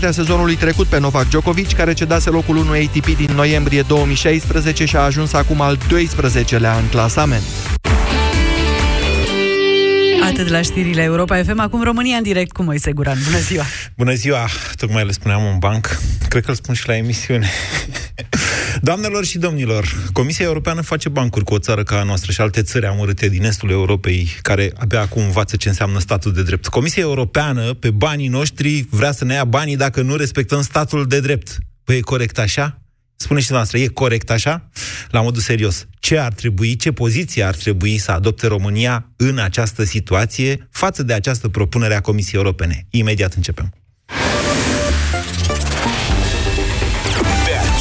sezonului trecut pe Novak Djokovic, care cedase locul 1 ATP din noiembrie 2016 și a ajuns acum al 12-lea în clasament. Atât la știrile Europa FM, acum România în direct cu Moise Guran. Bună ziua! Bună ziua! Tocmai le spuneam un banc, cred că îl spun și la emisiune. Doamnelor și domnilor, Comisia Europeană face bancuri cu o țară ca a noastră și alte țări amărâte din estul Europei, care abia acum învață ce înseamnă statul de drept. Comisia Europeană, pe banii noștri, vrea să ne ia banii dacă nu respectăm statul de drept. Păi e corect așa? Spuneți și noastră, e corect așa? La modul serios, ce ar trebui, ce poziție ar trebui să adopte România în această situație față de această propunere a Comisiei Europene? Imediat începem.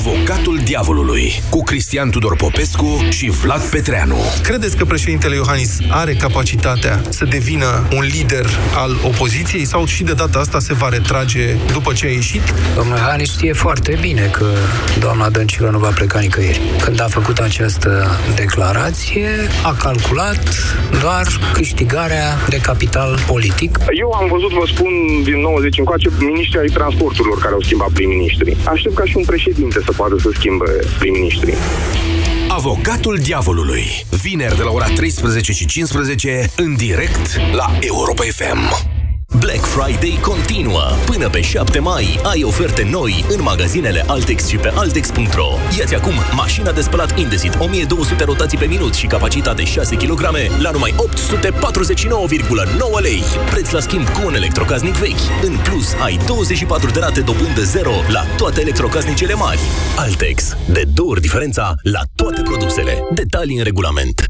Avocatul diavolului cu Cristian Tudor Popescu și Vlad Petreanu. Credeți că președintele Iohannis are capacitatea să devină un lider al opoziției sau și de data asta se va retrage după ce a ieșit? Domnul Iohannis știe foarte bine că doamna Dăncilă nu va pleca nicăieri. Când a făcut această declarație, a calculat doar câștigarea de capital politic. Eu am văzut, vă spun, din 90 încoace, miniștri ai transporturilor care au schimbat prim-ministrii. Aștept ca și un președinte să poată să schimbe prim-ministrii. Avocatul diavolului. Vineri de la ora 13 și 15 în direct la Europa FM. Black Friday continuă. Până pe 7 mai ai oferte noi în magazinele Altex și pe Altex.ro. Iați acum mașina de spălat Indesit 1200 rotații pe minut și capacitate 6 kg la numai 849,9 lei. Preț la schimb cu un electrocasnic vechi. În plus, ai 24 de rate dobândă 0 la toate electrocasnicele mari. Altex. De două ori diferența la toate produsele. Detalii în regulament.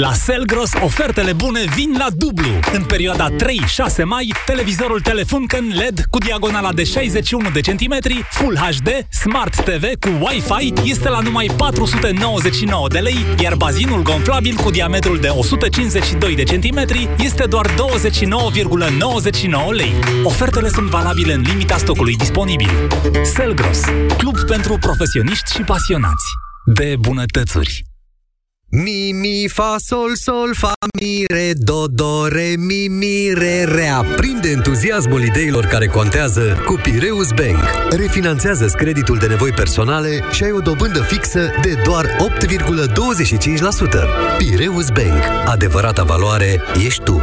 La Selgros, ofertele bune vin la dublu. În perioada 3-6 mai, televizorul Telefunken LED cu diagonala de 61 de centimetri, Full HD, Smart TV cu Wi-Fi este la numai 499 de lei, iar bazinul gonflabil cu diametrul de 152 de centimetri este doar 29,99 lei. Ofertele sunt valabile în limita stocului disponibil. Selgros, club pentru profesioniști și pasionați de bunătățuri. Mi, mi, fa, sol, sol, fa, mi, re, do, do, re, mi, mi, re, Reaprinde entuziasmul ideilor care contează cu Pireus Bank. Refinanțează creditul de nevoi personale și ai o dobândă fixă de doar 8,25%. Pireus Bank. Adevărata valoare ești tu.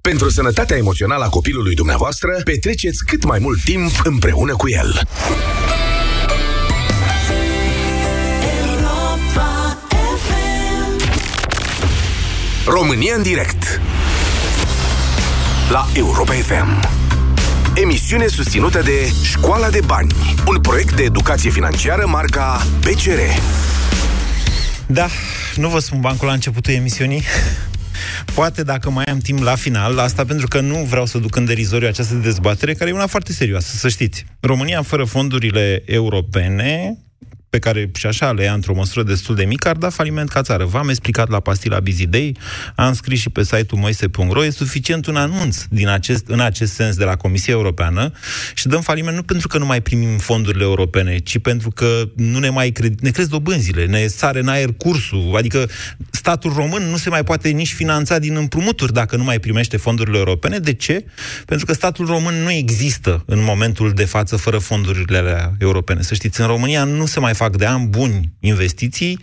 Pentru sănătatea emoțională a copilului dumneavoastră, petreceți cât mai mult timp împreună cu el. România în direct. La Europa FM Emisiune susținută de Școala de Bani Un proiect de educație financiară marca BCR Da, nu vă spun bancul la începutul emisiunii. Poate dacă mai am timp la final, asta pentru că nu vreau să duc în derizoriu această dezbatere, care e una foarte serioasă, să știți. România, fără fondurile europene, pe care și așa le ia într-o măsură destul de mică, ar da faliment ca țară. V-am explicat la pastila Bizidei, am scris și pe site-ul moise.ro, e suficient un anunț din acest, în acest sens de la Comisia Europeană și dăm faliment nu pentru că nu mai primim fondurile europene, ci pentru că nu ne mai cred, ne cresc dobânzile, ne sare în aer cursul, adică statul român nu se mai poate nici finanța din împrumuturi dacă nu mai primește fondurile europene. De ce? Pentru că statul român nu există în momentul de față fără fondurile europene. Să știți, în România nu se mai fac de ani buni investiții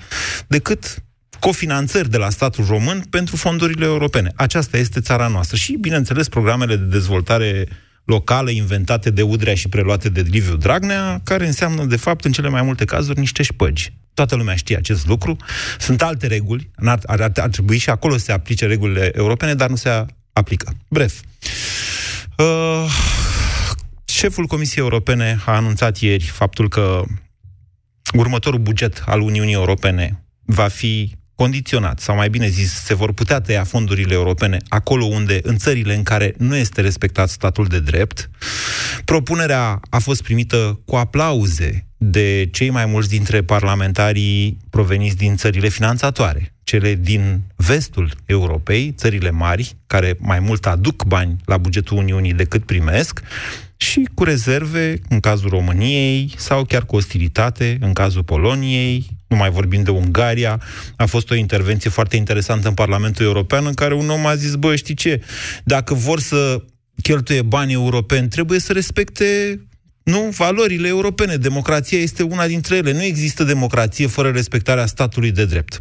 decât cofinanțări de la statul român pentru fondurile europene. Aceasta este țara noastră. Și, bineînțeles, programele de dezvoltare locale inventate de Udrea și preluate de Liviu Dragnea, care înseamnă, de fapt, în cele mai multe cazuri, niște șpăgi. Toată lumea știe acest lucru. Sunt alte reguli, ar, ar, ar trebui și acolo să se aplice regulile europene, dar nu se aplică. Bref. Uh, șeful Comisiei Europene a anunțat ieri faptul că următorul buget al Uniunii Europene va fi condiționat, sau mai bine zis, se vor putea tăia fondurile europene acolo unde, în țările în care nu este respectat statul de drept. Propunerea a fost primită cu aplauze de cei mai mulți dintre parlamentarii proveniți din țările finanțatoare, cele din vestul Europei, țările mari, care mai mult aduc bani la bugetul Uniunii decât primesc, și cu rezerve în cazul României sau chiar cu ostilitate în cazul Poloniei, nu mai vorbim de Ungaria. A fost o intervenție foarte interesantă în Parlamentul European în care un om a zis, bă, știi ce, dacă vor să cheltuie bani europeni, trebuie să respecte nu, valorile europene. Democrația este una dintre ele. Nu există democrație fără respectarea statului de drept.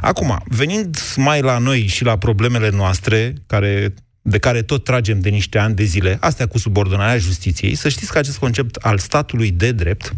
Acum, venind mai la noi și la problemele noastre, care de care tot tragem de niște ani de zile, astea cu subordonarea justiției, să știți că acest concept al statului de drept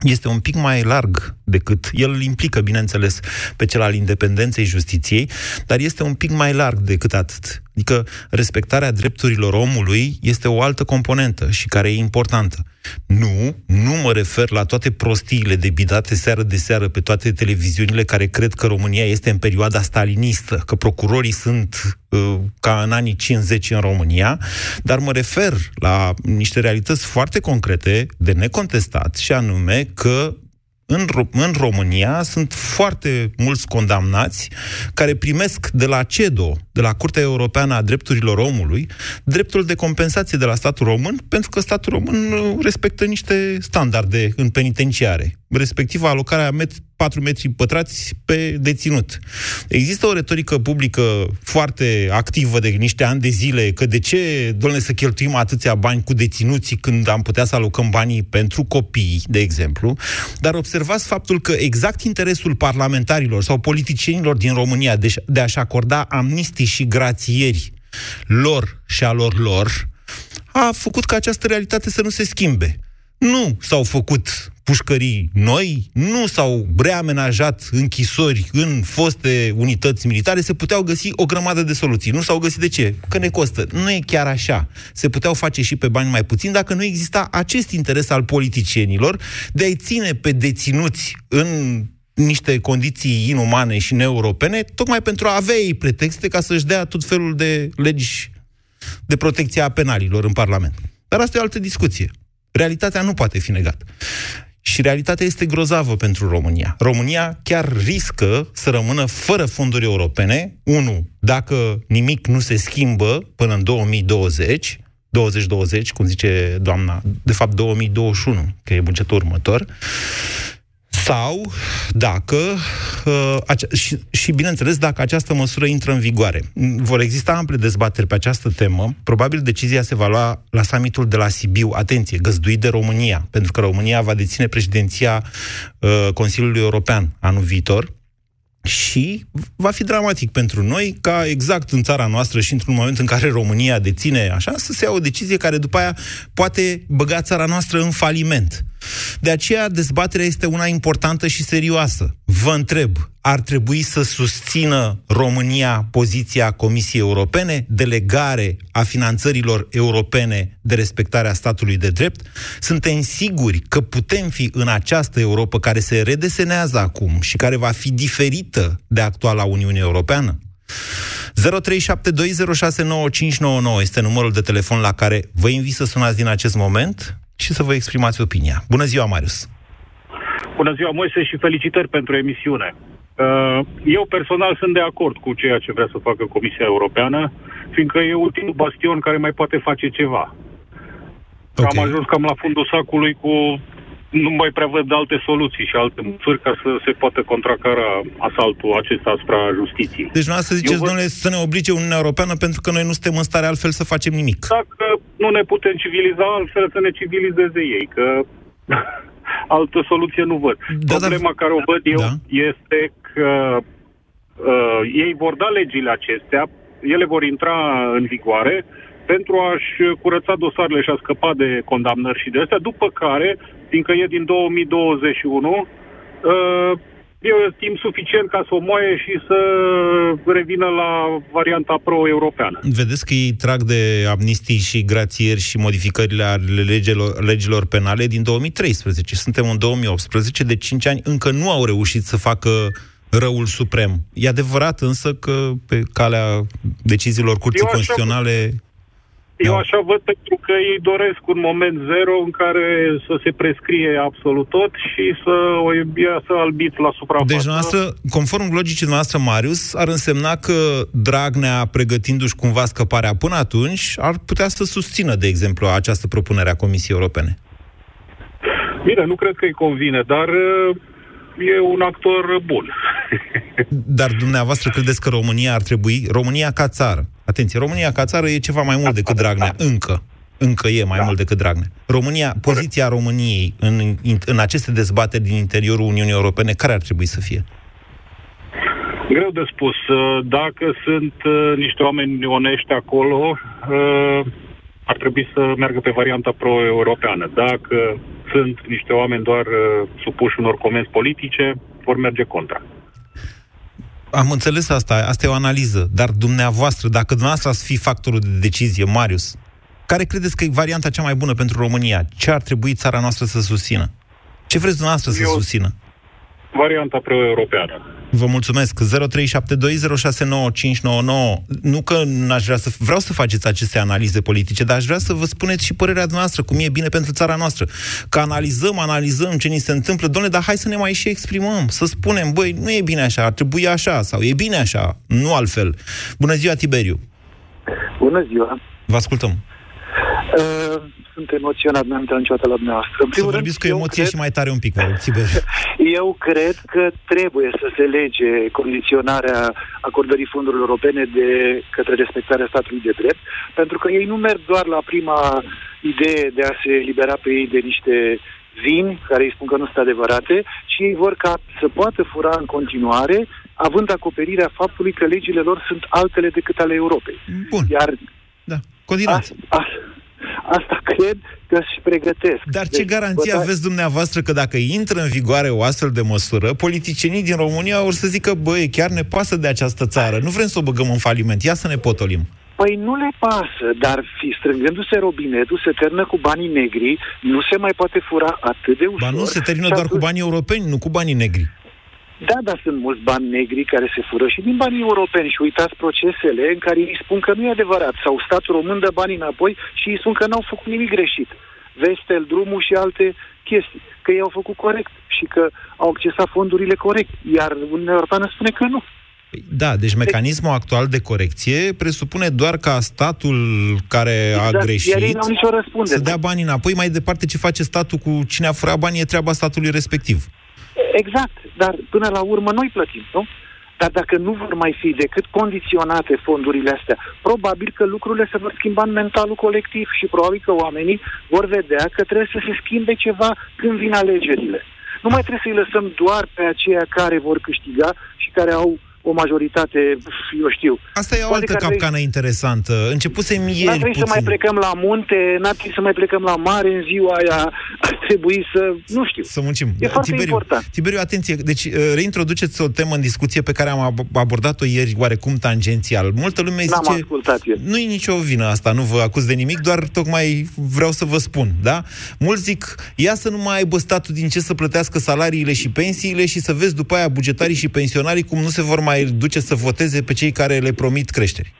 este un pic mai larg decât, el îl implică, bineînțeles, pe cel al independenței justiției, dar este un pic mai larg decât atât. Adică respectarea drepturilor omului este o altă componentă și care e importantă. Nu, nu mă refer la toate prostiile de bidate seară de seară pe toate televiziunile care cred că România este în perioada stalinistă, că procurorii sunt uh, ca în anii 50 în România, dar mă refer la niște realități foarte concrete de necontestat și anume că în, în România sunt foarte mulți condamnați care primesc de la CEDO, de la Curtea Europeană a Drepturilor Omului, dreptul de compensație de la statul român, pentru că statul român uh, respectă niște standarde în penitenciare respectiv alocarea 4 metri pătrați pe deținut. Există o retorică publică foarte activă de niște ani de zile că de ce, doamne, să cheltuim atâția bani cu deținuții când am putea să alocăm banii pentru copii, de exemplu, dar observați faptul că exact interesul parlamentarilor sau politicienilor din România de, de a-și acorda amnistii și grațieri lor și a lor lor, a făcut ca această realitate să nu se schimbe. Nu s-au făcut pușcării noi, nu s-au reamenajat închisori în foste unități militare, se puteau găsi o grămadă de soluții. Nu s-au găsit de ce? Că ne costă. Nu e chiar așa. Se puteau face și pe bani mai puțin dacă nu exista acest interes al politicienilor de a-i ține pe deținuți în niște condiții inumane și neeuropene, tocmai pentru a avea ei pretexte ca să-și dea tot felul de legi de protecție a penalilor în Parlament. Dar asta e o altă discuție. Realitatea nu poate fi negată. Și realitatea este grozavă pentru România. România chiar riscă să rămână fără fonduri europene, unu, dacă nimic nu se schimbă până în 2020, 2020, cum zice doamna, de fapt 2021, că e bugetul următor, sau dacă, uh, ace- și, și bineînțeles, dacă această măsură intră în vigoare. Vor exista ample dezbateri pe această temă. Probabil decizia se va lua la summitul de la Sibiu. Atenție, găzduit de România, pentru că România va deține președinția uh, Consiliului European anul viitor și va fi dramatic pentru noi ca exact în țara noastră și într-un moment în care România deține așa, să se ia o decizie care după aia poate băga țara noastră în faliment. De aceea dezbaterea este una importantă și serioasă. Vă întreb, ar trebui să susțină România poziția Comisiei Europene de legare a finanțărilor europene de respectarea statului de drept? Suntem siguri că putem fi în această Europa care se redesenează acum și care va fi diferită de actuala Uniune Europeană? 0372069599 este numărul de telefon la care vă invit să sunați din acest moment și să vă exprimați opinia. Bună ziua, Marius! Bună ziua, Moise, și felicitări pentru emisiune. Uh, eu personal sunt de acord cu ceea ce vrea să facă Comisia Europeană, fiindcă e ultimul bastion care mai poate face ceva. Okay. Am ajuns cam la fundul sacului cu nu mai prea văd alte soluții și alte măsuri ca să se poată contracara asaltul acesta asupra justiției. Deci nu să ziceți, văd... domnule, să ne oblige Uniunea Europeană pentru că noi nu suntem în stare altfel să facem nimic. Dacă nu ne putem civiliza altfel, să ne civilizeze ei, că altă soluție nu văd. Da, Problema da, care o văd eu da. este că uh, ei vor da legile acestea, ele vor intra în vigoare, pentru a-și curăța dosarele și a scăpa de condamnări și de astea, după care, fiindcă e din 2021, uh, e timp suficient ca să o moaie și să revină la varianta pro-europeană. Vedeți că ei trag de amnistii și grațieri și modificările ale legilor, legilor penale din 2013. Suntem în 2018, de 5 ani încă nu au reușit să facă răul suprem. E adevărat însă că pe calea deciziilor Curții Constituționale eu da. așa văd pentru că ei doresc un moment zero în care să se prescrie absolut tot și să o să albiți la suprafață. Deci, noastră, conform logicii noastre, Marius, ar însemna că Dragnea, pregătindu-și cumva scăparea până atunci, ar putea să susțină, de exemplu, această propunere a Comisiei Europene. Bine, nu cred că îi convine, dar uh, e un actor bun. Dar dumneavoastră credeți că România ar trebui, România ca țară, atenție, România ca țară e ceva mai mult decât Dragnea, încă. Încă e mai da. mult decât Dragnea. România, poziția României în, în aceste dezbateri din interiorul Uniunii Europene, care ar trebui să fie? Greu de spus. Dacă sunt uh, niște oameni onești acolo, uh, ar trebui să meargă pe varianta pro-europeană. Dacă sunt niște oameni doar uh, supuși unor comenzi politice, vor merge contra. Am înțeles asta, asta e o analiză, dar dumneavoastră, dacă dumneavoastră ați fi factorul de decizie, Marius, care credeți că e varianta cea mai bună pentru România? Ce ar trebui țara noastră să susțină? Ce vreți dumneavoastră Eu... să susțină? Varianta pro-europeană. Vă mulțumesc. 0372069599. Nu că n-aș vrea să... Vreau să faceți aceste analize politice, dar aș vrea să vă spuneți și părerea noastră, cum e bine pentru țara noastră. Că analizăm, analizăm ce ni se întâmplă. Domnule, dar hai să ne mai și exprimăm. Să spunem, băi, nu e bine așa, ar trebui așa, sau e bine așa, nu altfel. Bună ziua, Tiberiu! Bună ziua! Vă ascultăm! Uh, sunt emoționat, n-am intrat niciodată la dumneavoastră. În primul să vorbiți cu emoție cred, și mai tare un pic, vă rog, Eu cred că trebuie să se lege condiționarea acordării fondurilor europene de către respectarea statului de drept, pentru că ei nu merg doar la prima idee de a se libera pe ei de niște vini, care îi spun că nu sunt adevărate, ci ei vor ca să poată fura în continuare, având acoperirea faptului că legile lor sunt altele decât ale Europei. Bun. Iar da. Continuați. A, a, Asta cred că își pregătesc. Dar ce deci, garanție băta... aveți dumneavoastră că dacă intră în vigoare o astfel de măsură, politicienii din România vor să zică, băi, chiar ne pasă de această țară, nu vrem să o băgăm în faliment, ia să ne potolim. Păi nu le pasă, dar fi strângându-se robinetul, se termină cu banii negri, nu se mai poate fura atât de ușor. Ba nu, se termină doar cu banii europeni, nu cu banii negri. Da, dar sunt mulți bani negri care se fură și din banii europeni și uitați procesele în care ei spun că nu e adevărat sau statul român dă banii înapoi și ei spun că n-au făcut nimic greșit. Vestel, drumul și alte chestii. Că ei au făcut corect și că au accesat fondurile corect. Iar Uniunea Europeană spune că nu. Da, deci mecanismul actual de corecție presupune doar ca statul care exact, a greșit iar ei n-au nicio să dea banii înapoi. Mai departe, ce face statul cu cine a furat banii e treaba statului respectiv. Exact, dar până la urmă noi plătim, nu? Dar dacă nu vor mai fi decât condiționate fondurile astea, probabil că lucrurile se vor schimba în mentalul colectiv și probabil că oamenii vor vedea că trebuie să se schimbe ceva când vin alegerile. Nu mai trebuie să-i lăsăm doar pe aceia care vor câștiga și care au o majoritate, eu știu. Asta e o altă capcană vei... interesantă. Începusem ieri N-ar trebui puțin. să mai plecăm la munte, n-ar trebui să mai plecăm la mare în ziua aia, ar trebui să, nu știu. Să muncim. E foarte Tiberiu, important. Tiberiu, atenție, deci uh, reintroduceți o temă în discuție pe care am abordat-o ieri oarecum tangențial. Multă lume N-am zice, ascultat ieri. nu e nicio vină asta, nu vă acuz de nimic, doar tocmai vreau să vă spun, da? Mulți zic, ia să nu mai aibă statul din ce să plătească salariile și pensiile și să vezi după aia bugetarii și pensionarii cum nu se vor mai duce să voteze pe cei care le promit creșteri.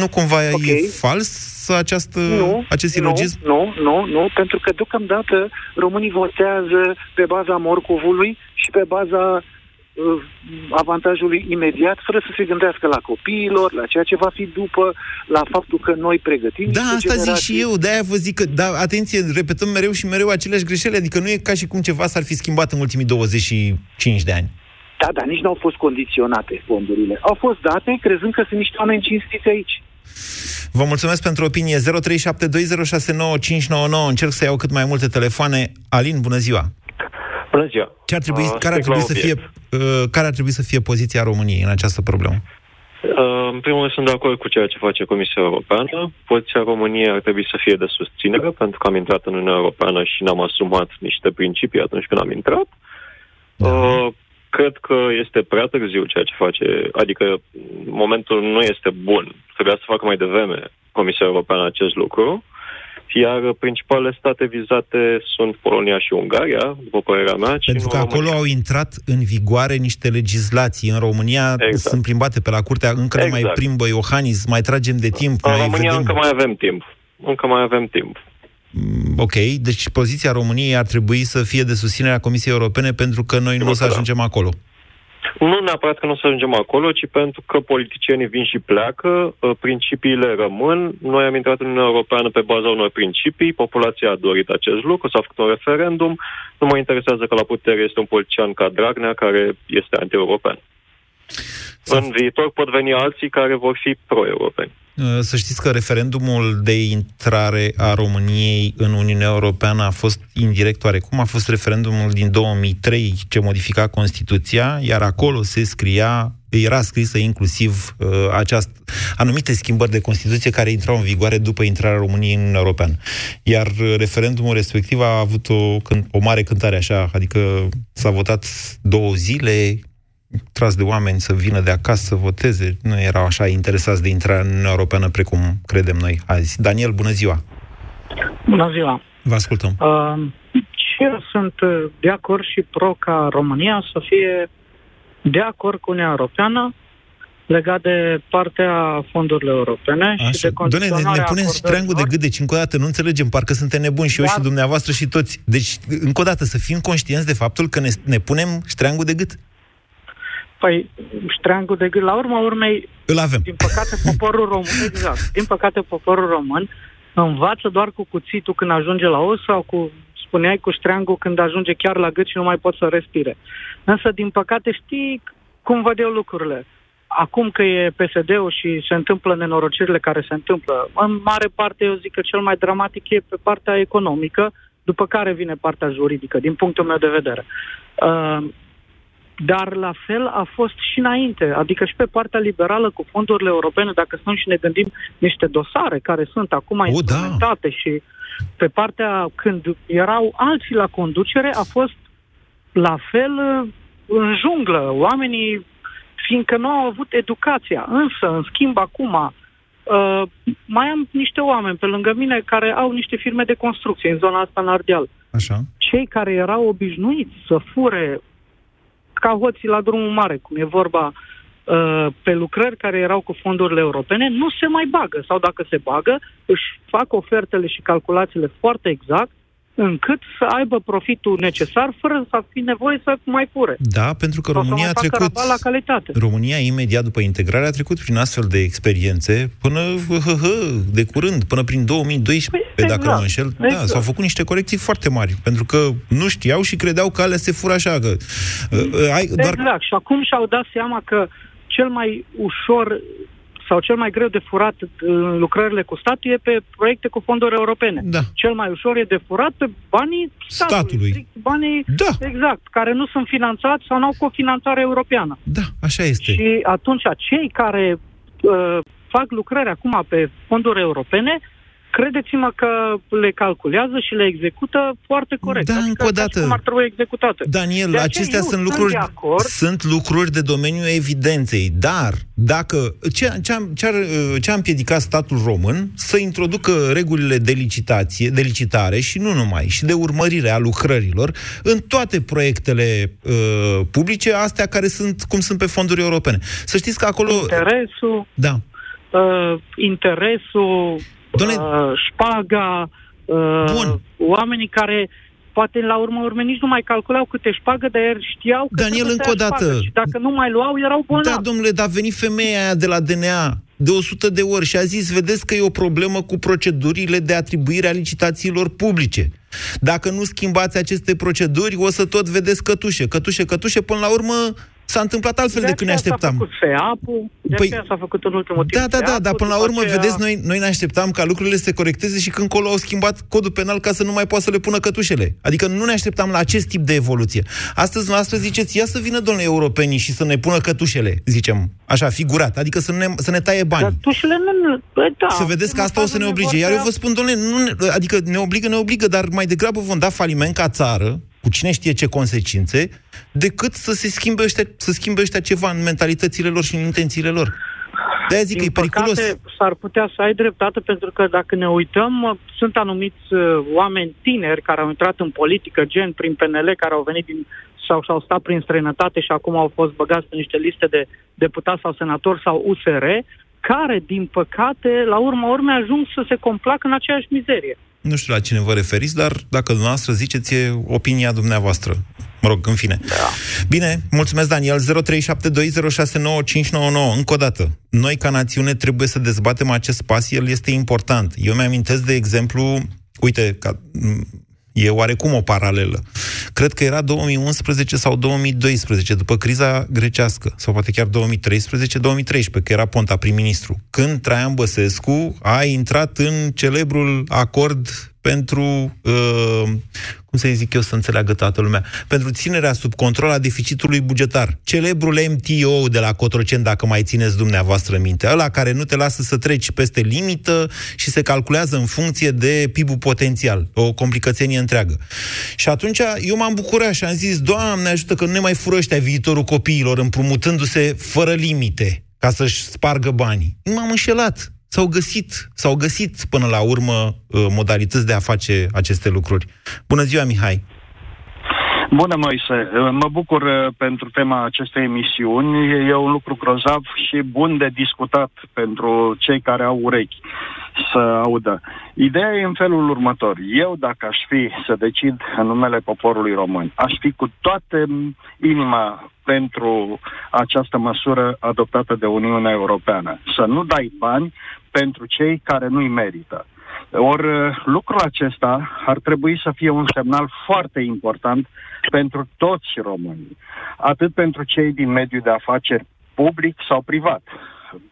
Nu cumva okay. e fals această, nu, acest silogism? Nu, nu, nu, pentru că deocamdată românii votează pe baza morcovului și pe baza uh, avantajului imediat, fără să se gândească la copiilor, la ceea ce va fi după, la faptul că noi pregătim. Da, asta generații. zic și eu, de-aia vă zic că, da, atenție, repetăm mereu și mereu aceleași greșeli, adică nu e ca și cum ceva s-ar fi schimbat în ultimii 25 de ani. Da, dar nici nu au fost condiționate fondurile. Au fost date crezând că sunt niște oameni cinstiți aici. Vă mulțumesc pentru opinie. 0372069599. Încerc să iau cât mai multe telefoane. Alin, bună ziua! Bună ziua! Ce ar trebui, uh, care, ar trebui să fie, uh, care ar trebui să fie poziția României în această problemă? Uh, în primul rând sunt de acord cu ceea ce face Comisia Europeană. Poziția României ar trebui să fie de susținere, pentru că am intrat în Uniunea Europeană și ne-am asumat niște principii atunci când am intrat. Da. Uh, Cred că este prea târziu ceea ce face, adică momentul nu este bun. Trebuia să facă mai devreme Comisia Europeană acest lucru, iar principalele state vizate sunt Polonia și Ungaria, după părerea mea. Pentru că acolo România. au intrat în vigoare niște legislații. În România exact. sunt plimbate pe la curtea, încă exact. ne mai plimbă Iohannis, mai tragem de timp. În mai România vedem... încă mai avem timp. Încă mai avem timp. Mm, ok, deci poziția României ar trebui să fie de susținerea Comisiei Europene pentru că noi nu o să ajungem acolo. Nu neapărat că nu o să ajungem acolo, ci pentru că politicienii vin și pleacă, uh, principiile rămân. Noi am intrat în Uniunea Europeană pe baza unor principii, populația a dorit acest lucru, s-a făcut un referendum. Nu mă interesează că la putere este un politician ca Dragnea, care este anti-european. În viitor pot veni alții care vor fi pro-europeni. Uh, să știți că referendumul de intrare a României în Uniunea Europeană a fost indirect oarecum. A fost referendumul din 2003 ce modifica Constituția, iar acolo se scria era scrisă inclusiv uh, aceast, anumite schimbări de Constituție care intrau în vigoare după intrarea României în Uniunea Europeană. Iar referendumul respectiv a avut o, o mare cântare așa, adică s-a votat două zile, tras de oameni să vină de acasă să voteze, nu erau așa interesați de intrarea în Uniunea Europeană precum credem noi azi. Daniel, bună ziua! Bună ziua! Vă ascultăm. Uh, și eu sunt de acord și pro ca România să fie de acord cu Uniunea Europeană legat de partea fondurilor europene Așa. și de Doamne, ne, ne punem treangul de gât, deci încă o dată nu înțelegem, parcă suntem nebuni și eu Dar... și dumneavoastră și toți. Deci, încă o dată, să fim conștienți de faptul că ne, ne punem ștreangul de gât. Păi, ștreangul de gând, la urma urmei, Îl avem. din păcate poporul român, exact, din păcate poporul român învață doar cu cuțitul când ajunge la os sau cu, spuneai, cu ștreangul când ajunge chiar la gât și nu mai pot să respire. Însă, din păcate, știi cum văd eu lucrurile. Acum că e PSD-ul și se întâmplă nenorocirile care se întâmplă, în mare parte eu zic că cel mai dramatic e pe partea economică, după care vine partea juridică, din punctul meu de vedere. Uh, dar la fel a fost și înainte, adică și pe partea liberală cu fondurile europene, dacă stăm și ne gândim niște dosare care sunt acum o, instrumentate da. și pe partea când erau alții la conducere a fost la fel uh, în junglă, oamenii fiindcă nu au avut educația. Însă, în schimb, acum, uh, mai am niște oameni pe lângă mine care au niște firme de construcție în zona asta în Ardeal. Așa. Cei care erau obișnuiți să fure ca hoții la drumul mare, cum e vorba uh, pe lucrări care erau cu fondurile europene, nu se mai bagă. Sau dacă se bagă, își fac ofertele și calculațiile foarte exact încât să aibă profitul necesar fără să fi nevoie să mai fure. Da, pentru că România a trecut la calitate. România imediat după integrare a trecut prin astfel de experiențe până hă, hă, de curând, până prin 2012, păi, exact, dacă nu mă înșel. Da, exact. Da, s-au făcut niște corecții foarte mari, pentru că nu știau și credeau că alea se fură așa. Că, uh, uh ai, doar... Exact, și acum și-au dat seama că cel mai ușor sau cel mai greu de furat în lucrările cu statul e pe proiecte cu fonduri europene. Da. Cel mai ușor e de furat pe banii statului. statului. Strict, banii, da. exact, care nu sunt finanțați sau nu au cofinanțare europeană. Da, așa este. Și atunci cei care uh, fac lucrări acum pe fonduri europene credeți-mă că le calculează și le execută foarte corect. Da, adică încă o dată. Cum ar trebui executate. Daniel, acestea sunt lucruri, sunt, sunt lucruri de domeniul evidenței, dar dacă ce, ce, a, ce, ar, ce a împiedicat statul român să introducă regulile de licitație, de licitare și nu numai, și de urmărire a lucrărilor în toate proiectele uh, publice, astea care sunt cum sunt pe fonduri europene. Să știți că acolo... Interesul... Da. Uh, interesul Doamne... uh, șpaga, uh, Bun. oamenii care poate la urmă urme nici nu mai calculau câte șpagă, dar ei știau că Daniel, încă o dată. Și dacă nu mai luau, erau bolnavi. Da, domnule, dar a venit femeia aia de la DNA de 100 de ori și a zis, vedeți că e o problemă cu procedurile de atribuire a licitațiilor publice. Dacă nu schimbați aceste proceduri, o să tot vedeți cătușe, cătușe, cătușe, până la urmă S-a întâmplat altfel de decât ne așteptam. S-a făcut FEAP-ul, de păi, s-a făcut în ultimul timp. Da, da, da, dar până la urmă, aceea... vedeți, noi, noi ne așteptam ca lucrurile să se corecteze și când colo au schimbat codul penal ca să nu mai poată să le pună cătușele. Adică nu ne așteptam la acest tip de evoluție. Astăzi, noastră ziceți, ia să vină domnule europenii și să ne pună cătușele, zicem, așa, figurat, adică să ne, să ne taie bani. Cătușele nu... Bă, da, să vedeți că asta o să ne oblige. Iar eu vă spun, domnule, nu, adică ne obligă, ne obligă, dar mai degrabă vom da faliment ca țară, cu cine știe ce consecințe, decât să se schimbe ăștia, să schimbe ăștia ceva în mentalitățile lor și în intențiile lor. de aia zic Din că e periculos. Păcate, s-ar putea să ai dreptate, pentru că dacă ne uităm, sunt anumiți uh, oameni tineri care au intrat în politică, gen prin PNL, care au venit din sau și-au stat prin străinătate și acum au fost băgați pe niște liste de deputați sau senatori sau USR, care, din păcate, la urma urmei ajung să se complacă în aceeași mizerie. Nu știu la cine vă referiți, dar dacă dumneavoastră ziceți, e opinia dumneavoastră. Mă rog, în fine. Da. Bine, mulțumesc, Daniel. 0372069599. Încă o dată, noi ca națiune trebuie să dezbatem acest pas, el este important. Eu mi-amintesc, de exemplu, uite, ca, E oarecum o paralelă. Cred că era 2011 sau 2012, după criza grecească, sau poate chiar 2013-2013, că era Ponta prim-ministru, când Traian Băsescu a intrat în celebrul acord pentru, uh, cum să zic eu să înțeleagă toată lumea, pentru ținerea sub control a deficitului bugetar. Celebrul MTO de la Cotrocen, dacă mai țineți dumneavoastră minte, ăla care nu te lasă să treci peste limită și se calculează în funcție de PIB-ul potențial, o complicățenie întreagă. Și atunci eu m-am bucurat și am zis, Doamne ajută că nu ne mai fură ăștia viitorul copiilor împrumutându-se fără limite ca să-și spargă banii. M-am înșelat. S-au găsit, s-au găsit până la urmă uh, modalități de a face aceste lucruri. Bună ziua, Mihai! Bună, Moise! Uh, mă bucur uh, pentru tema acestei emisiuni. E un lucru grozav și bun de discutat pentru cei care au urechi să audă. Ideea e în felul următor. Eu, dacă aș fi să decid în numele poporului român, aș fi cu toată inima pentru această măsură adoptată de Uniunea Europeană. Să nu dai bani pentru cei care nu-i merită. Ori lucrul acesta ar trebui să fie un semnal foarte important pentru toți românii, atât pentru cei din mediul de afaceri public sau privat,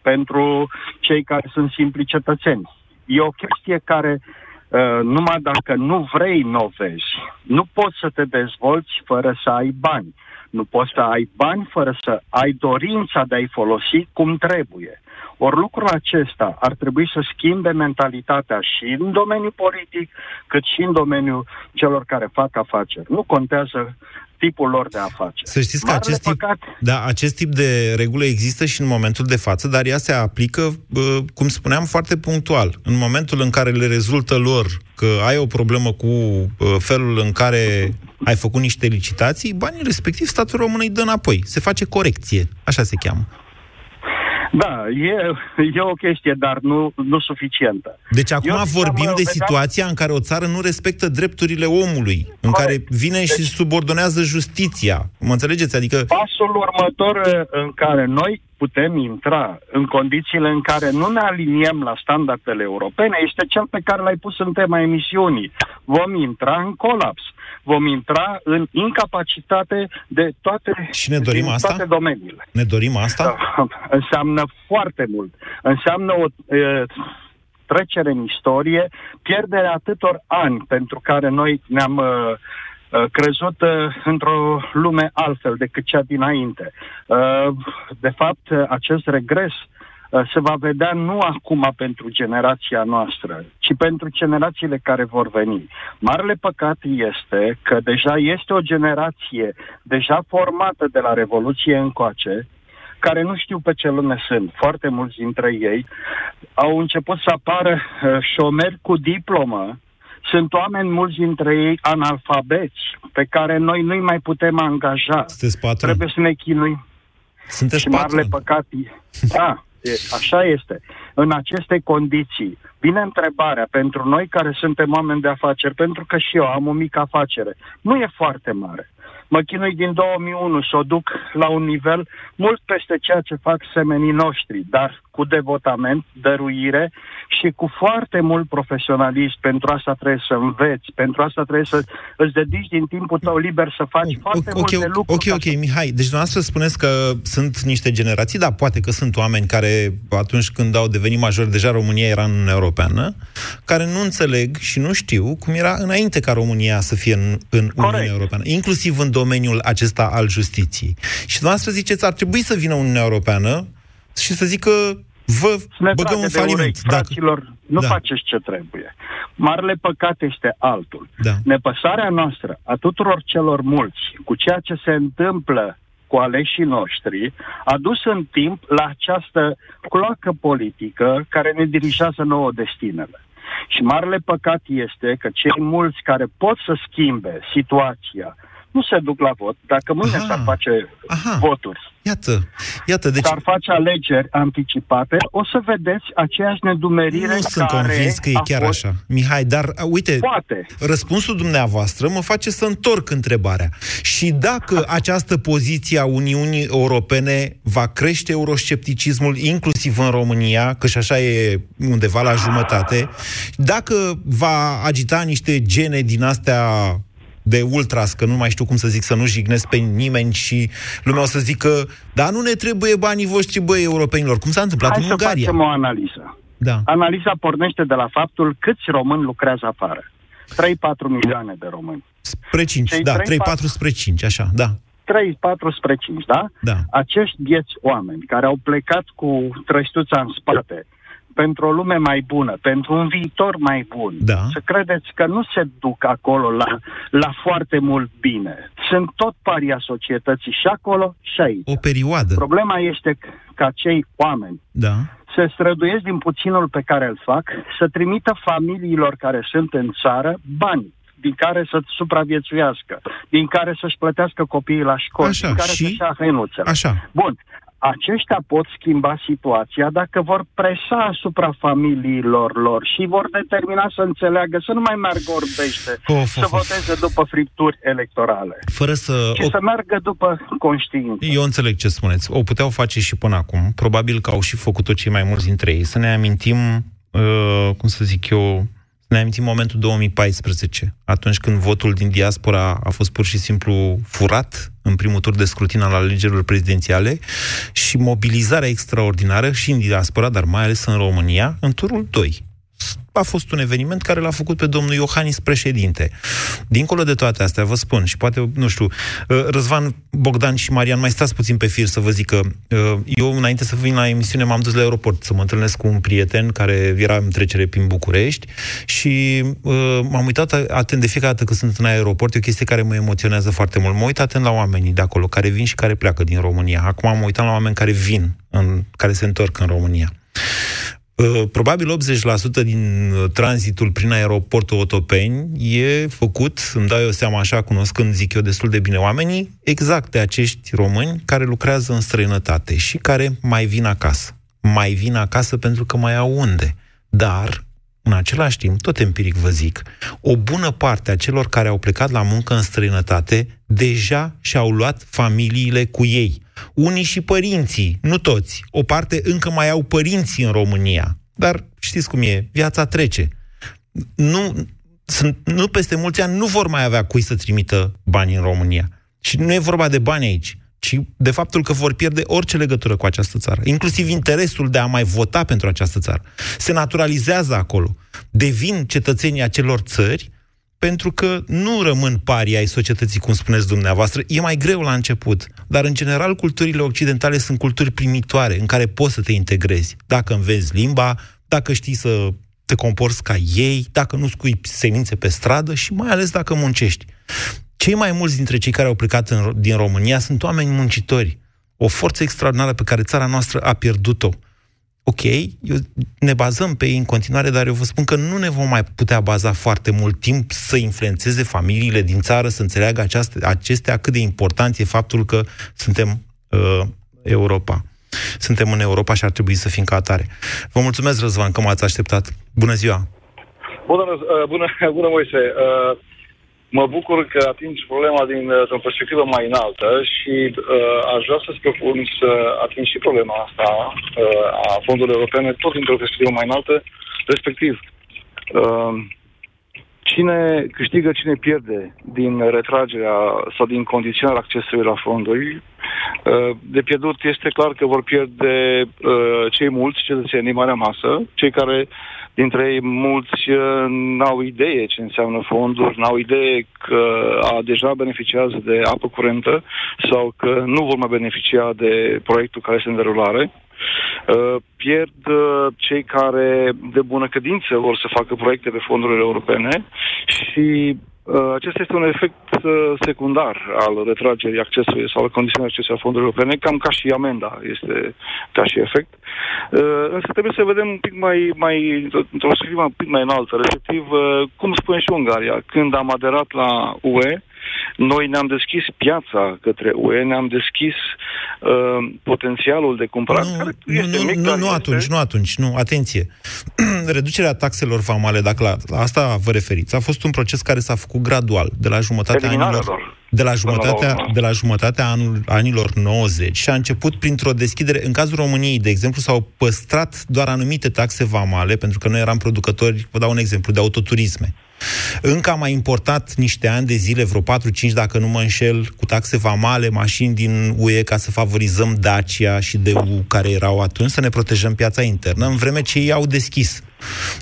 pentru cei care sunt simpli cetățeni. E o chestie care Uh, numai dacă nu vrei, nu o vezi. Nu poți să te dezvolți fără să ai bani. Nu poți să ai bani fără să ai dorința de a-i folosi cum trebuie. Ori lucrul acesta ar trebui să schimbe mentalitatea și în domeniul politic, cât și în domeniul celor care fac afaceri. Nu contează tipul lor de afaceri. Să știți că acest tip, da, acest tip de regulă există și în momentul de față, dar ea se aplică, cum spuneam, foarte punctual. În momentul în care le rezultă lor că ai o problemă cu felul în care ai făcut niște licitații, banii respectiv statul român îi dă înapoi. Se face corecție. Așa se cheamă. Da, e, e o chestie, dar nu, nu suficientă. Deci acum Eu vorbim de situația în care o țară nu respectă drepturile omului, Corect. în care vine deci, și subordonează justiția. Mă înțelegeți? Adică... Pasul următor în care noi putem intra în condițiile în care nu ne aliniem la standardele europene este cel pe care l-ai pus în tema emisiunii. Vom intra în colaps vom intra în incapacitate de toate, și ne dorim asta? toate domeniile. Ne dorim asta? Da, înseamnă foarte mult. Înseamnă o e, trecere în istorie, pierderea atâtor ani pentru care noi ne-am uh, crezut uh, într-o lume altfel decât cea dinainte. Uh, de fapt, acest regres uh, Uh, se va vedea nu acum pentru generația noastră, ci pentru generațiile care vor veni. Marele păcat este că deja este o generație deja formată de la Revoluție încoace, care nu știu pe ce lume sunt. Foarte mulți dintre ei au început să apară uh, șomeri cu diplomă, sunt oameni mulți dintre ei analfabeți, pe care noi nu-i mai putem angaja. Trebuie să ne chinuim. Sunteți și marele păcat... Da, E, așa este. În aceste condiții, vine întrebarea pentru noi care suntem oameni de afaceri, pentru că și eu am o mică afacere. Nu e foarte mare mă chinui din 2001 să o duc la un nivel mult peste ceea ce fac semenii noștri, dar cu devotament, dăruire și cu foarte mult profesionalism. Pentru asta trebuie să înveți, pentru asta trebuie să îți dedici din timpul tău liber să faci okay, foarte okay, multe lucruri. Ok, ok, Mihai, deci dumneavoastră spuneți că sunt niște generații, da, poate că sunt oameni care atunci când au devenit majori, deja România era în Uniunea Europeană, care nu înțeleg și nu știu cum era înainte ca România să fie în, în Uniunea Europeană, inclusiv în domeniul acesta al justiției. Și dumneavoastră ziceți, ar trebui să vină Uniunea Europeană și să zică, vă ne băgăm în faliment. Urechi, fraților, dacă... nu da. faceți ce trebuie. Marele păcat este altul. Da. Nepăsarea noastră a tuturor celor mulți cu ceea ce se întâmplă cu aleșii noștri, a dus în timp la această cloacă politică care ne dirigează nouă destinele. Și marele păcat este că cei mulți care pot să schimbe situația nu se duc la vot. Dacă mâine Aha. s-ar face Aha. voturi, Iată, iată, deci... s-ar face alegeri anticipate, o să vedeți aceeași nedumerire Nu sunt convins că e chiar fost... așa. Mihai, dar uite, Poate. răspunsul dumneavoastră mă face să întorc întrebarea. Și dacă această poziție a Uniunii Europene va crește euroscepticismul inclusiv în România, că și așa e undeva la jumătate, dacă va agita niște gene din astea de ultras, că nu mai știu cum să zic, să nu jignesc pe nimeni și lumea o să zică, dar nu ne trebuie banii voștri, băi, europenilor. Cum s-a întâmplat Hai în Ungaria? Hai să facem o analiză. Da. Analiza pornește de la faptul câți români lucrează afară. 3-4 milioane de români. Spre 5, Cei da, 3-4 spre 5, așa, da. 3, 4 spre 5, da? Da. Acești vieți oameni care au plecat cu trăstuța în spate, pentru o lume mai bună, pentru un viitor mai bun. Da. Să credeți că nu se duc acolo la, la foarte mult bine. Sunt tot paria societății și acolo și aici. O perioadă. Problema este că acei oameni da. se străduiesc din puținul pe care îl fac să trimită familiilor care sunt în țară bani din care să supraviețuiască, din care să-și plătească copiii la școală, Așa, din care și... să-și ia hăinuțele. Așa. Bun aceștia pot schimba situația dacă vor presa asupra familiilor lor și vor determina să înțeleagă, să nu mai meargă orbește, of, of, să voteze după fripturi electorale. Fără să... Și o... să meargă după conștiință. Eu înțeleg ce spuneți. O puteau face și până acum. Probabil că au și făcut-o cei mai mulți dintre ei. Să ne amintim, uh, cum să zic eu, ne amintim momentul 2014, atunci când votul din diaspora a fost pur și simplu furat în primul tur de scrutin al alegerilor prezidențiale și mobilizarea extraordinară și în diaspora, dar mai ales în România, în turul 2 a fost un eveniment care l-a făcut pe domnul Iohannis președinte. Dincolo de toate astea, vă spun, și poate, nu știu, uh, Răzvan, Bogdan și Marian, mai stați puțin pe fir să vă zic că uh, eu, înainte să vin la emisiune, m-am dus la aeroport să mă întâlnesc cu un prieten care era în trecere prin București și uh, m-am uitat atent de fiecare dată când sunt în aeroport, e o chestie care mă emoționează foarte mult. Mă uit atent la oamenii de acolo, care vin și care pleacă din România. Acum mă uitam la oameni care vin, în, care se întorc în România. Uh, probabil 80% din uh, tranzitul prin aeroportul Otopeni e făcut, îmi dau eu seama așa, cunoscând, zic eu, destul de bine oamenii, exact de acești români care lucrează în străinătate și care mai vin acasă. Mai vin acasă pentru că mai au unde. Dar, în același timp, tot empiric vă zic, o bună parte a celor care au plecat la muncă în străinătate deja și-au luat familiile cu ei unii și părinții, nu toți. O parte încă mai au părinții în România. Dar știți cum e, viața trece. Nu, sunt, nu peste mulți ani nu vor mai avea cui să trimită bani în România. Și nu e vorba de bani aici, ci de faptul că vor pierde orice legătură cu această țară, inclusiv interesul de a mai vota pentru această țară. Se naturalizează acolo. Devin cetățenii acelor țări pentru că nu rămân parii ai societății, cum spuneți dumneavoastră. E mai greu la început, dar în general culturile occidentale sunt culturi primitoare, în care poți să te integrezi. Dacă înveți limba, dacă știi să te comporți ca ei, dacă nu scui semințe pe stradă și mai ales dacă muncești. Cei mai mulți dintre cei care au plecat în, din România sunt oameni muncitori. O forță extraordinară pe care țara noastră a pierdut-o ok, eu, ne bazăm pe ei în continuare, dar eu vă spun că nu ne vom mai putea baza foarte mult timp să influențeze familiile din țară, să înțeleagă aceaste, acestea cât de important e faptul că suntem uh, Europa. Suntem în Europa și ar trebui să fim ca atare. Vă mulțumesc, Răzvan, că m-ați așteptat. Bună ziua! Bună, uh, bună, bună Moise! Uh, Mă bucur că atingi problema din o perspectivă mai înaltă și uh, aș vrea să-ți propun să atingi și problema asta uh, a fondurilor europene tot dintr-o perspectivă mai înaltă, respectiv uh, cine câștigă, cine pierde din retragerea sau din condiționarea accesului la fonduri. Uh, de pierdut este clar că vor pierde uh, cei mulți cetățenii marea masă, cei care dintre ei mulți uh, n-au idee ce înseamnă fonduri, n-au idee că a, deja beneficiază de apă curentă sau că nu vor mai beneficia de proiectul care este în derulare. Uh, pierd uh, cei care de bună credință vor să facă proiecte pe fondurile europene și Uh, acesta este un efect uh, secundar al retragerii accesului sau al condiționării accesului a fondurilor europene, cam ca și amenda este ca și efect. Uh, însă trebuie să vedem un pic mai, mai într-o scrivă un pic mai înaltă, respectiv, cum spune și Ungaria, când am aderat la UE, Noi ne-am deschis piața către UE, ne-am deschis uh, potențialul de cumpărat. Nu, nu, nu, mic, nu, nu atunci, nu atunci, nu, atenție. Reducerea taxelor famale, dacă la, la asta vă referiți, a fost un proces care s-a făcut gradual, de la jumătatea anilor de la jumătatea, de la jumătatea anul, anilor 90 și a început printr-o deschidere. În cazul României, de exemplu, s-au păstrat doar anumite taxe vamale, pentru că noi eram producători, vă dau un exemplu, de autoturisme. Încă am mai importat niște ani de zile, vreo 4-5, dacă nu mă înșel, cu taxe vamale, mașini din UE ca să favorizăm Dacia și DU care erau atunci, să ne protejăm piața internă, în vreme ce ei au deschis.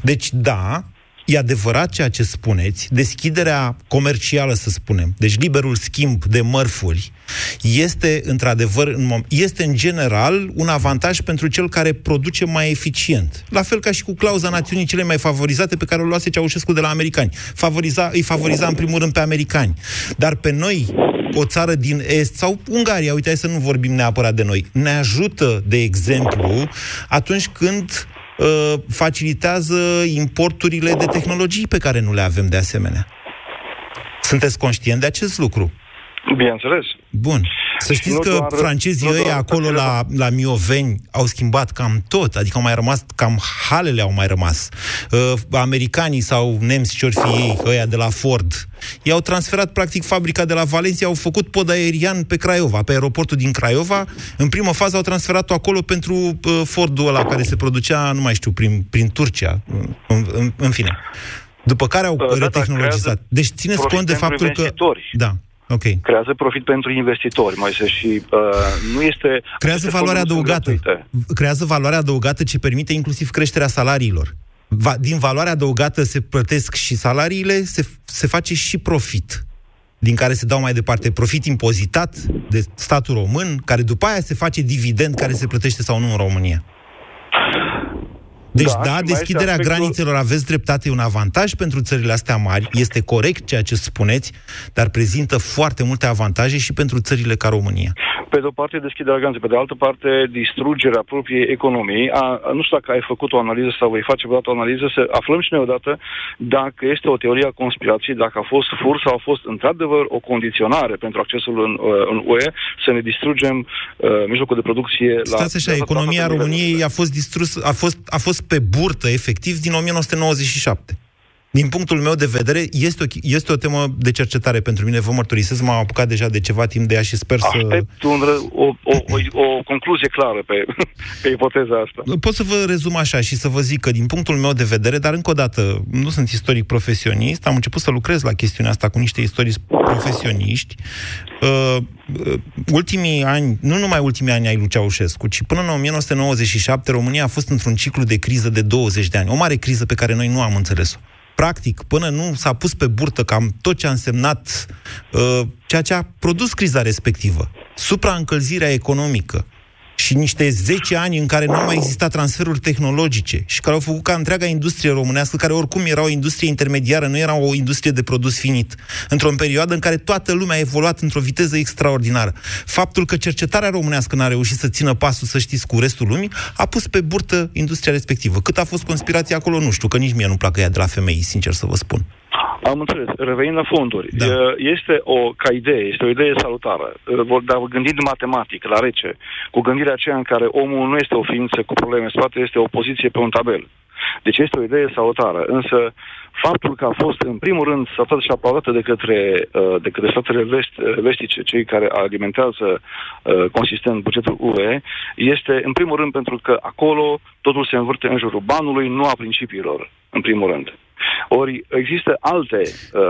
Deci, da, E adevărat ceea ce spuneți, deschiderea comercială, să spunem, deci liberul schimb de mărfuri, este într-adevăr, în este în general un avantaj pentru cel care produce mai eficient. La fel ca și cu clauza națiunii cele mai favorizate pe care o luase Ceaușescu de la americani. Favoriza, îi favoriza în primul rând pe americani. Dar pe noi, o țară din Est sau Ungaria, uite, hai să nu vorbim neapărat de noi, ne ajută, de exemplu, atunci când uh, facilitează importurile de tehnologii pe care nu le avem de asemenea. Sunteți conștient de acest lucru? Bineînțeles. Bun. Să știți nu că doar, francezii ăia acolo la, la Mioveni au schimbat cam tot, adică au mai rămas, cam halele au mai rămas. Uh, americanii sau nemți, ce fi ei, ăia de la Ford, i-au transferat practic fabrica de la Valencia, au făcut pod aerian pe Craiova, pe aeroportul din Craiova. În primă fază au transferat-o acolo pentru uh, Fordul ăla care se producea, nu mai știu, prin, prin Turcia, în, în, în fine. După care au uh, retehnologizat. Deci țineți cont de faptul că... Da. Okay. Creează profit pentru investitori, mai să și uh, nu este... Creează valoare adăugată. Creează valoare adăugată ce permite inclusiv creșterea salariilor. Va, din valoarea adăugată se plătesc și salariile, se, se face și profit din care se dau mai departe profit impozitat de statul român, care după aia se face dividend care se plătește sau nu în România. Deci, da, da deschiderea aspectul... granițelor, aveți dreptate, e un avantaj pentru țările astea mari, este corect ceea ce spuneți, dar prezintă foarte multe avantaje și pentru țările ca România. Pe de o parte deschiderea graniței, pe de altă parte distrugerea propriei economii. A, nu știu dacă ai făcut o analiză sau vei face vreodată o analiză, să aflăm și noi odată dacă este o teorie a conspirației, dacă a fost fur sau a fost într-adevăr o condiționare pentru accesul în, uh, în UE, să ne distrugem uh, mijlocul de producție la... Stați așa, economia României a fost distrus, a fost, a fost pe burtă, efectiv, din 1997 din punctul meu de vedere, este o, este o temă de cercetare pentru mine. Vă mărturisesc, m-am apucat deja de ceva timp de ea și sper Aștept să... Aștept o, o, o, o concluzie clară pe, pe ipoteza asta. Pot să vă rezum așa și să vă zic că, din punctul meu de vedere, dar încă o dată, nu sunt istoric profesionist, am început să lucrez la chestiunea asta cu niște istorici profesioniști. Uh, uh, ultimii ani, nu numai ultimii ani ai lui Ceaușescu, ci până în 1997 România a fost într-un ciclu de criză de 20 de ani. O mare criză pe care noi nu am înțeles-o practic, până nu s-a pus pe burtă cam tot ce a însemnat uh, ceea ce a produs criza respectivă, supraîncălzirea economică, și niște 10 ani în care nu au mai existat transferuri tehnologice și care au făcut ca întreaga industrie românească, care oricum era o industrie intermediară, nu era o industrie de produs finit, într-o perioadă în care toată lumea a evoluat într-o viteză extraordinară. Faptul că cercetarea românească n-a reușit să țină pasul, să știți, cu restul lumii, a pus pe burtă industria respectivă. Cât a fost conspirația acolo, nu știu, că nici mie nu-mi placă ea de la femei, sincer să vă spun. Am înțeles. Revenind la fonduri. Da. Este o, ca idee, este o idee salutară. Dar gândind matematic, la rece, cu gândirea aceea în care omul nu este o ființă cu probleme în spate, este o poziție pe un tabel. Deci este o idee salutară. Însă faptul că a fost, în primul rând, salutată și aplaudată de către, de către statele vest, vestice, cei care alimentează consistent bugetul UE, este, în primul rând, pentru că acolo totul se învârte în jurul banului, nu a principiilor, în primul rând. Ori există alte uh,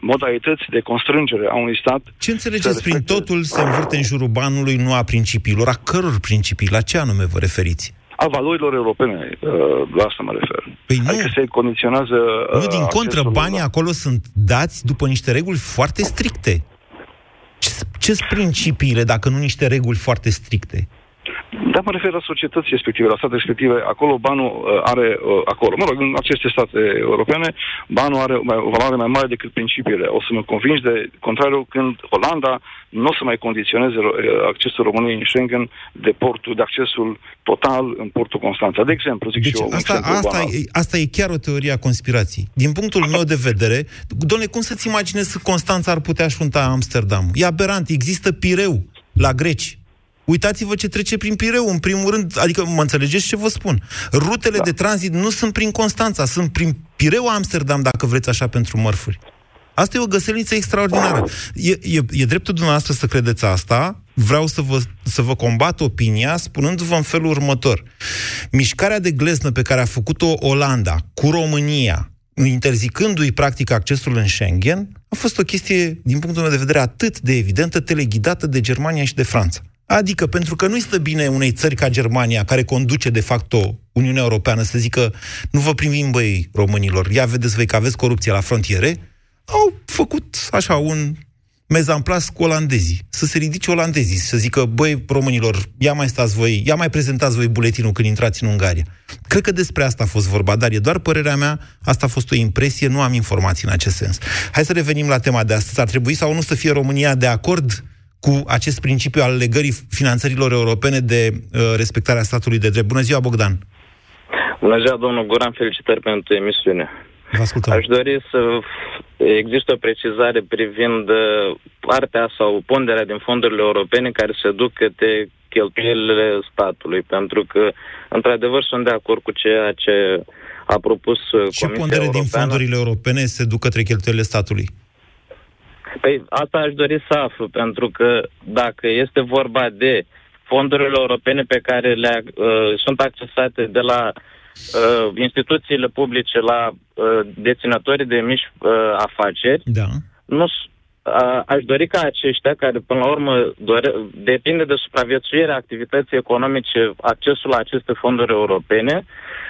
modalități de constrângere a unui stat. Ce înțelegeți prin totul se învârte în jurul banului, nu a principiilor? A căror principii? La ce anume vă referiți? A valorilor europene, uh, la asta mă refer. Păi nu. Adică se condiționează... Uh, nu, din contră, banii la... acolo sunt dați după niște reguli foarte stricte. Ce sunt principiile, dacă nu niște reguli foarte stricte? Da, mă refer la societăți respective, la state respective. Acolo banul uh, are, uh, acolo, mă rog, în aceste state europene, banul are o valoare mai mare decât principiile. O să mă convingi de contrariu când Olanda nu o să mai condiționeze uh, accesul României în Schengen de portul, de accesul total în portul Constanța. De exemplu, zic deci și eu. Asta, asta, e, asta e chiar o teorie a conspirației. Din punctul meu de vedere, doamne, cum să-ți imaginezi că Constanța ar putea șunta Amsterdam? E aberant, există Pireu la greci Uitați-vă ce trece prin Pireu, în primul rând, adică mă înțelegeți ce vă spun. Rutele da. de tranzit nu sunt prin Constanța, sunt prin Pireu Amsterdam, dacă vreți așa, pentru mărfuri. Asta e o găselniță extraordinară. E, e, e dreptul dumneavoastră să credeți asta. Vreau să vă, să vă combat opinia spunându-vă în felul următor. Mișcarea de gleznă pe care a făcut-o Olanda cu România, interzicându-i practic accesul în Schengen, a fost o chestie, din punctul meu de vedere, atât de evidentă, teleghidată de Germania și de Franța. Adică, pentru că nu-i stă bine unei țări ca Germania, care conduce de facto Uniunea Europeană, să zică, nu vă primim, băi, românilor, ia vedeți voi că aveți corupție la frontiere, au făcut așa un mezamplas cu olandezii, să se ridice olandezii, să zică, băi, românilor, ia mai stați voi, ia mai prezentați voi buletinul când intrați în Ungaria. Cred că despre asta a fost vorba, dar e doar părerea mea, asta a fost o impresie, nu am informații în acest sens. Hai să revenim la tema de astăzi. Ar trebui sau nu să fie România de acord cu acest principiu al legării finanțărilor europene de uh, respectarea statului de drept. Bună ziua, Bogdan! Bună ziua, domnul Guran, felicitări pentru emisiune. Vă ascultăm. Aș dori să există o precizare privind uh, partea sau ponderea din fondurile europene care se duc către cheltuielile statului, pentru că, într-adevăr, sunt de acord cu ceea ce a propus uh, Ce Comisia pondere Europeană. din fondurile europene se duc către cheltuielile statului? Păi asta aș dori să aflu, pentru că dacă este vorba de fondurile europene pe care le uh, sunt accesate de la uh, instituțiile publice la uh, deținătorii de mici uh, afaceri, da. nu s- a, aș dori ca aceștia, care până la urmă dore, depinde de supraviețuirea activității economice, accesul la aceste fonduri europene,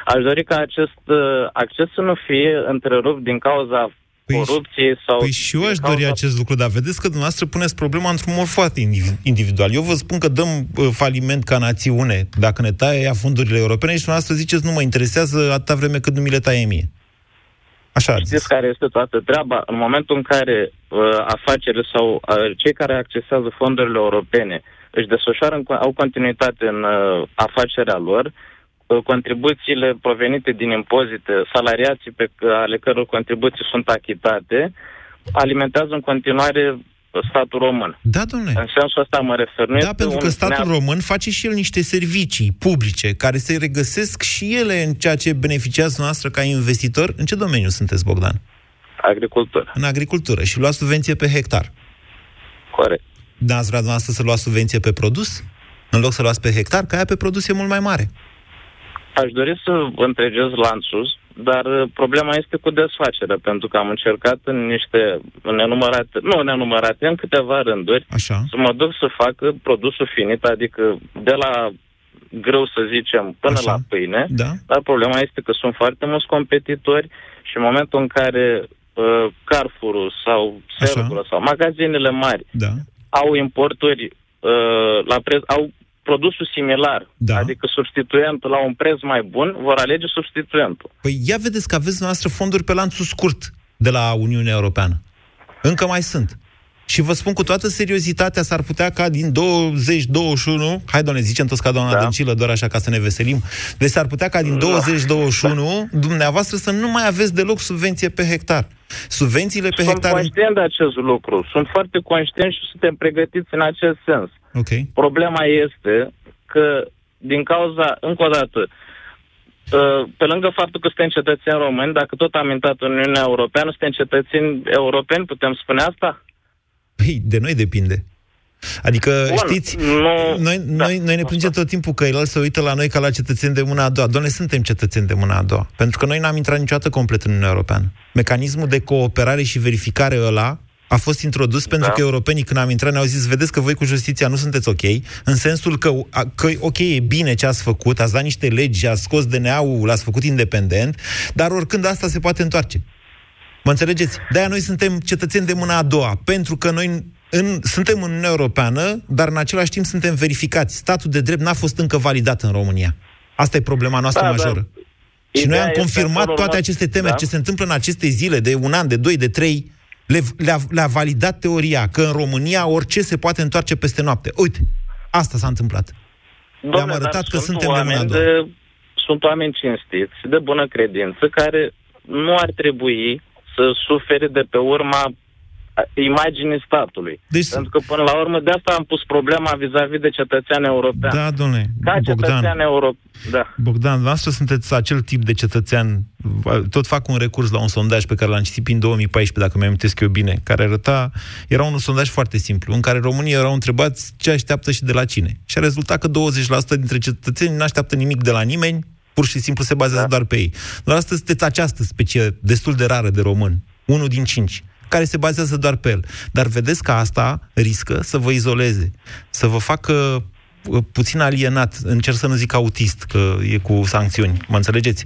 aș dori ca acest uh, acces să nu fie întrerupt din cauza corupției sau... Păi și eu aș din cauza dori acest lucru, dar vedeți că dumneavoastră puneți problema într-un mod foarte indiv- individual. Eu vă spun că dăm uh, faliment ca națiune dacă ne taie ea fondurile europene și dumneavoastră ziceți nu mă interesează atâta vreme cât nu mi le taie mie. Așa ați zis. Știți care este toată treaba? În momentul în care uh, afacerile sau uh, cei care accesează fondurile europene își desfășoară, în, au continuitate în uh, afacerea lor, uh, contribuțiile provenite din impozite, salariații pe c- ale căror contribuții sunt achitate, alimentează în continuare statul român. Da, domnule. În sensul ăsta mă refer. Nu Da, este pentru un că statul neap- român face și el niște servicii publice care se regăsesc și ele în ceea ce beneficiați noastră ca investitor. În ce domeniu sunteți, Bogdan? Agricultură. În agricultură. Și luați subvenție pe hectar. Corect. N-ați vrea dumneavoastră să luați subvenție pe produs? În loc să luați pe hectar, că aia pe produs e mult mai mare. Aș dori să întregez lanțul, dar uh, problema este cu desfacerea, pentru că am încercat în niște nenumărate, nu nenumărate, în câteva rânduri, Așa. să mă duc să fac produsul finit, adică de la greu să zicem până Așa. la pâine, Da. dar problema este că sunt foarte mulți competitori și în momentul în care uh, Carrefour sau Sergul sau magazinele mari Da. au importuri uh, la preț, au produsul similar, Da. adică substituentul la un preț mai bun, vor alege substituentul. Păi ia vedeți că aveți noastră fonduri pe lanțul scurt de la Uniunea Europeană. Încă mai sunt. Și vă spun cu toată seriozitatea, s-ar putea ca din 2021, hai doamne, zicem toți ca doamna da. Dăncilă, doar așa ca să ne veselim, deci s-ar putea ca din 2021 dumneavoastră să nu mai aveți deloc subvenție pe hectar. Subvențiile pe Sunt hectar... conștient de acest lucru, sunt foarte conștient și suntem pregătiți în acest sens. Ok. Problema este că, din cauza, încă o dată, uh, pe lângă faptul că suntem cetățeni români, dacă tot am intrat în Uniunea Europeană, suntem cetățeni europeni, putem spune asta? Păi, de noi depinde. Adică, Bun, știți, nu- noi, da, noi, noi ne plângem tot timpul că el se uită la noi ca la cetățeni de mâna a doua. Doamne, suntem cetățeni de mâna a doua. Pentru că noi n-am intrat niciodată complet în Uniunea Europeană. Mecanismul de cooperare și verificare ăla a fost introdus pentru că europenii când am intrat ne-au zis, vedeți că voi cu justiția nu sunteți ok, în sensul că, a- că ok, e bine ce ați făcut, ați dat niște legi, ați scos DNA-ul, l-ați făcut independent, dar oricând asta se poate întoarce. Mă înțelegeți? De-aia noi suntem cetățeni de mâna a doua, pentru că noi în, suntem în Uniunea Europeană, dar în același timp suntem verificați. Statul de drept n-a fost încă validat în România. Asta e problema noastră Da, majoră. da. Și noi Ideea am este confirmat acolo, toate da? aceste temeri, Da. ce se întâmplă în aceste zile, de un an, de doi, de trei, le, le-a, le-a validat teoria că în România orice se poate întoarce peste noapte. Uite, asta s-a întâmplat. Domnule, Le-am arătat dar că sunt suntem de mâna a oameni doua. de, Sunt oameni cinstiți, de bună credință, care nu ar trebui să sufere de pe urma a, imaginii statului. Deci- Pentru că, până la urmă, de asta am pus problema vis-a-vis de cetățean european. Da, domnule, Ca cetățean Bogdan, european. Da. Bogdan, dumneavoastră sunteți acel tip de cetățean, tot fac un recurs la un sondaj pe care l-am citit prin 2014, dacă mi amintesc eu bine, care arăta, era un sondaj foarte simplu, în care românii erau întrebați ce așteaptă și de la cine. Și a rezultat că 20% dintre cetățeni nu așteaptă nimic de la nimeni, pur și simplu se bazează da. doar pe ei. Doar astăzi sunteți această specie destul de rară de român, unul din cinci, care se bazează doar pe el. Dar vedeți că asta riscă să vă izoleze, să vă facă uh, puțin alienat, încerc să nu zic autist, că e cu sancțiuni, mă înțelegeți?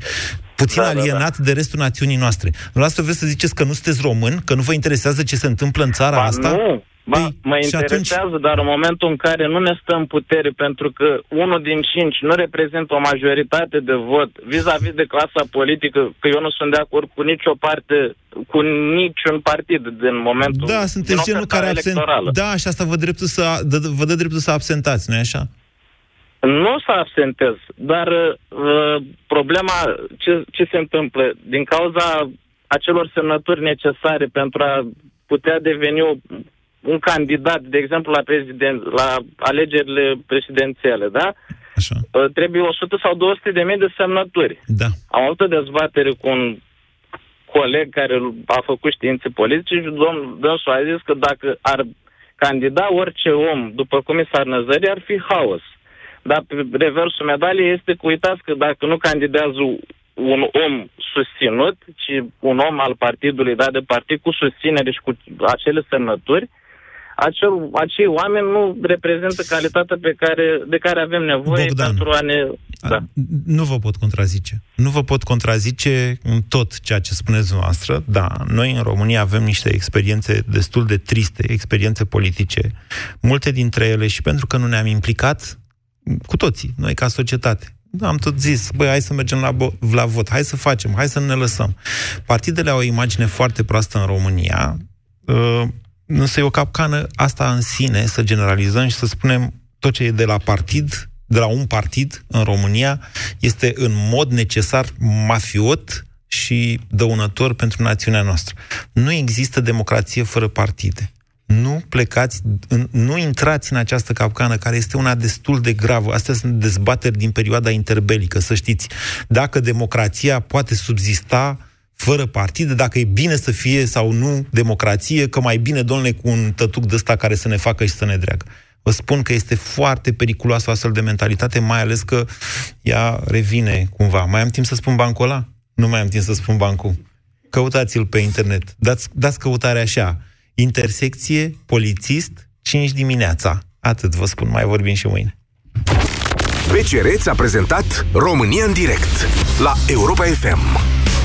Puțin Da, da, alienat de restul națiunii noastre. Dumneavoastră vreți să ziceți că nu sunteți român, că nu vă interesează ce se întâmplă în țara Ba, asta? Nu, ba, Păi, mă și interesează, dar în momentul în care nu ne stă în putere, pentru că unul din cinci nu reprezintă o majoritate de vot vis-a-vis de clasa politică, că eu nu sunt de acord cu nicio parte, cu niciun partid din momentul Da, din sunteți genul care ofertarea absent... electorală. Da, și asta vă, dreptul să, dă- vă dă dreptul să absentați, nu-i așa? Nu să absentez, dar uh, problema, ce, ce se întâmplă? Din cauza acelor semnături necesare pentru a putea deveni o, un candidat, de exemplu, la, prezident, la alegerile prezidențiale, da? Așa. Uh, trebuie 100 sau 200 de mii de semnături. Da. Am avut o dezbatere cu un coleg care a făcut științe politice și domn, dânsul a zis că dacă ar candida orice om după comisar Năzări, ar fi haos. Dar pe reversul medaliei este că uitați că dacă nu candidează un om susținut, ci un om al partidului dat de partid cu susținere și cu acele semnături, acel, acei oameni nu reprezintă calitatea pe care, de care avem nevoie Bogdan. pentru a ne... Da. Nu vă pot contrazice. Nu vă pot contrazice în tot ceea ce spuneți dumneavoastră. Da, noi în România avem niște experiențe destul de triste, experiențe politice. Multe dintre ele și pentru că nu ne-am implicat cu toții, noi ca societate. Am tot zis, băi, hai să mergem la, bo- la vot, hai să facem, hai să nu ne lăsăm. Partidele au o imagine foarte proastă în România, uh, însă e o capcană asta în sine, să generalizăm și să spunem tot ce e de la partid, de la un partid în România, este în mod necesar mafiot și dăunător pentru națiunea noastră. Nu există democrație fără partide. Nu plecați, în- nu intrați în această capcană care este una destul de gravă. Astea sunt dezbateri din perioada interbelică, să știți. Dacă democrația poate subzista fără partide, dacă e bine să fie sau nu democrație, că mai bine, domnule, cu un tătuc de ăsta care să ne facă și să ne dreagă. Vă spun că este foarte periculoasă o astfel de mentalitate, mai ales că ea revine cumva. Mai am timp să spun bancul ăla? Nu mai am timp să spun bancul. Căutați-l pe internet. Dați, dați căutarea așa. Intersecție, polițist, 5 dimineața. Atât vă spun, mai vorbim și mâine. BCR a prezentat România în direct la Europa FM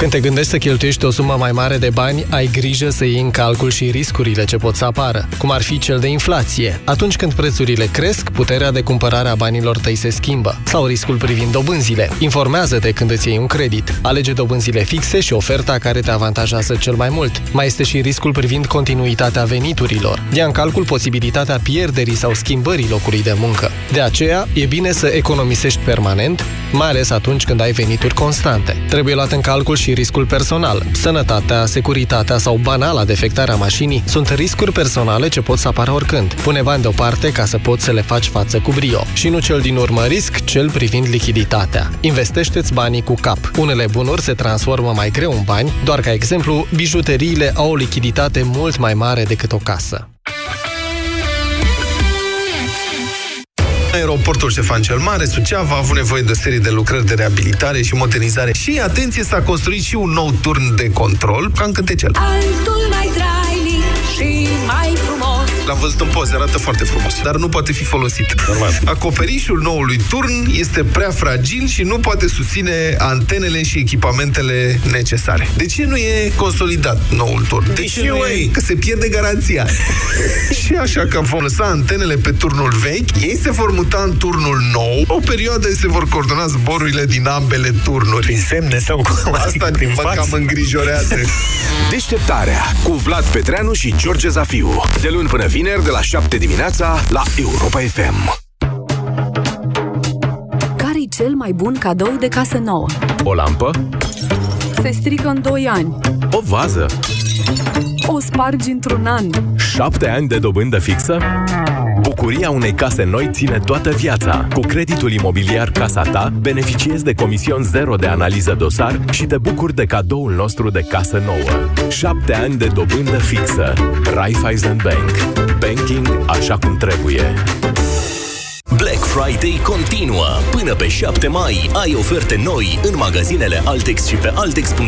Când te gândești să cheltuiești o sumă mai mare de bani, ai grijă să iei în calcul și riscurile ce pot să apară, cum ar fi cel de inflație. Atunci când prețurile cresc, puterea de cumpărare a banilor tăi se schimbă. Sau riscul privind dobânzile. Informează-te când îți iei un credit. Alege dobânzile fixe și oferta care te avantajează cel mai mult. Mai este și riscul privind continuitatea veniturilor. Ia în calcul posibilitatea pierderii sau schimbării locului de muncă. De aceea, e bine să economisești permanent, mai ales atunci când ai venituri constante. Trebuie luat în calcul și riscul personal. Sănătatea, securitatea sau banala defectarea mașinii sunt riscuri personale ce pot să apară oricând. Pune bani deoparte ca să poți să le faci față cu brio. Și nu cel din urmă risc, cel privind lichiditatea. Investește-ți banii cu cap. Unele bunuri se transformă mai greu în bani, doar ca exemplu, bijuteriile au o lichiditate mult mai mare decât o casă. Aeroportul Ștefan cel Mare, Suceava, a avut nevoie de o serie de lucrări de reabilitare și modernizare. Și, atenție, s-a construit și un nou turn de control, ca în cântecel. Altul mai trainic și mai frumos L-am văzut în poze, arată foarte frumos, dar nu poate fi folosit. Normal. Acoperișul noului turn este prea fragil și nu poate susține antenele și echipamentele necesare. De ce nu e consolidat noul turn? De ce nu e? Că se pierde garanția. și așa că vom lăsa antenele pe turnul vechi, ei se vor muta în turnul nou, o perioadă se vor coordona zborurile din ambele turnuri. Prin semne sau cum? Asta Prin mă fax? cam îngrijorează. Deșteptarea cu Vlad Petreanu și George Zafiu. De luni până vineri, de la 7 dimineața, la Europa FM. Care-i cel mai bun cadou de casă nouă? O lampă? Se strică în 2 ani. O vază? O spargi într-un an. Șapte ani de dobândă fixă? Bucuria unei case noi ține toată viața. Cu creditul imobiliar Casa Ta, beneficiezi de comision zero de analiză dosar și te bucuri de cadoul nostru de casă nouă. Șapte ani de dobândă fixă. Raiffeisen Bank. Banking așa cum trebuie. Black Friday continuă. Până pe 7 mai ai oferte noi în magazinele Altex și pe Altex.ro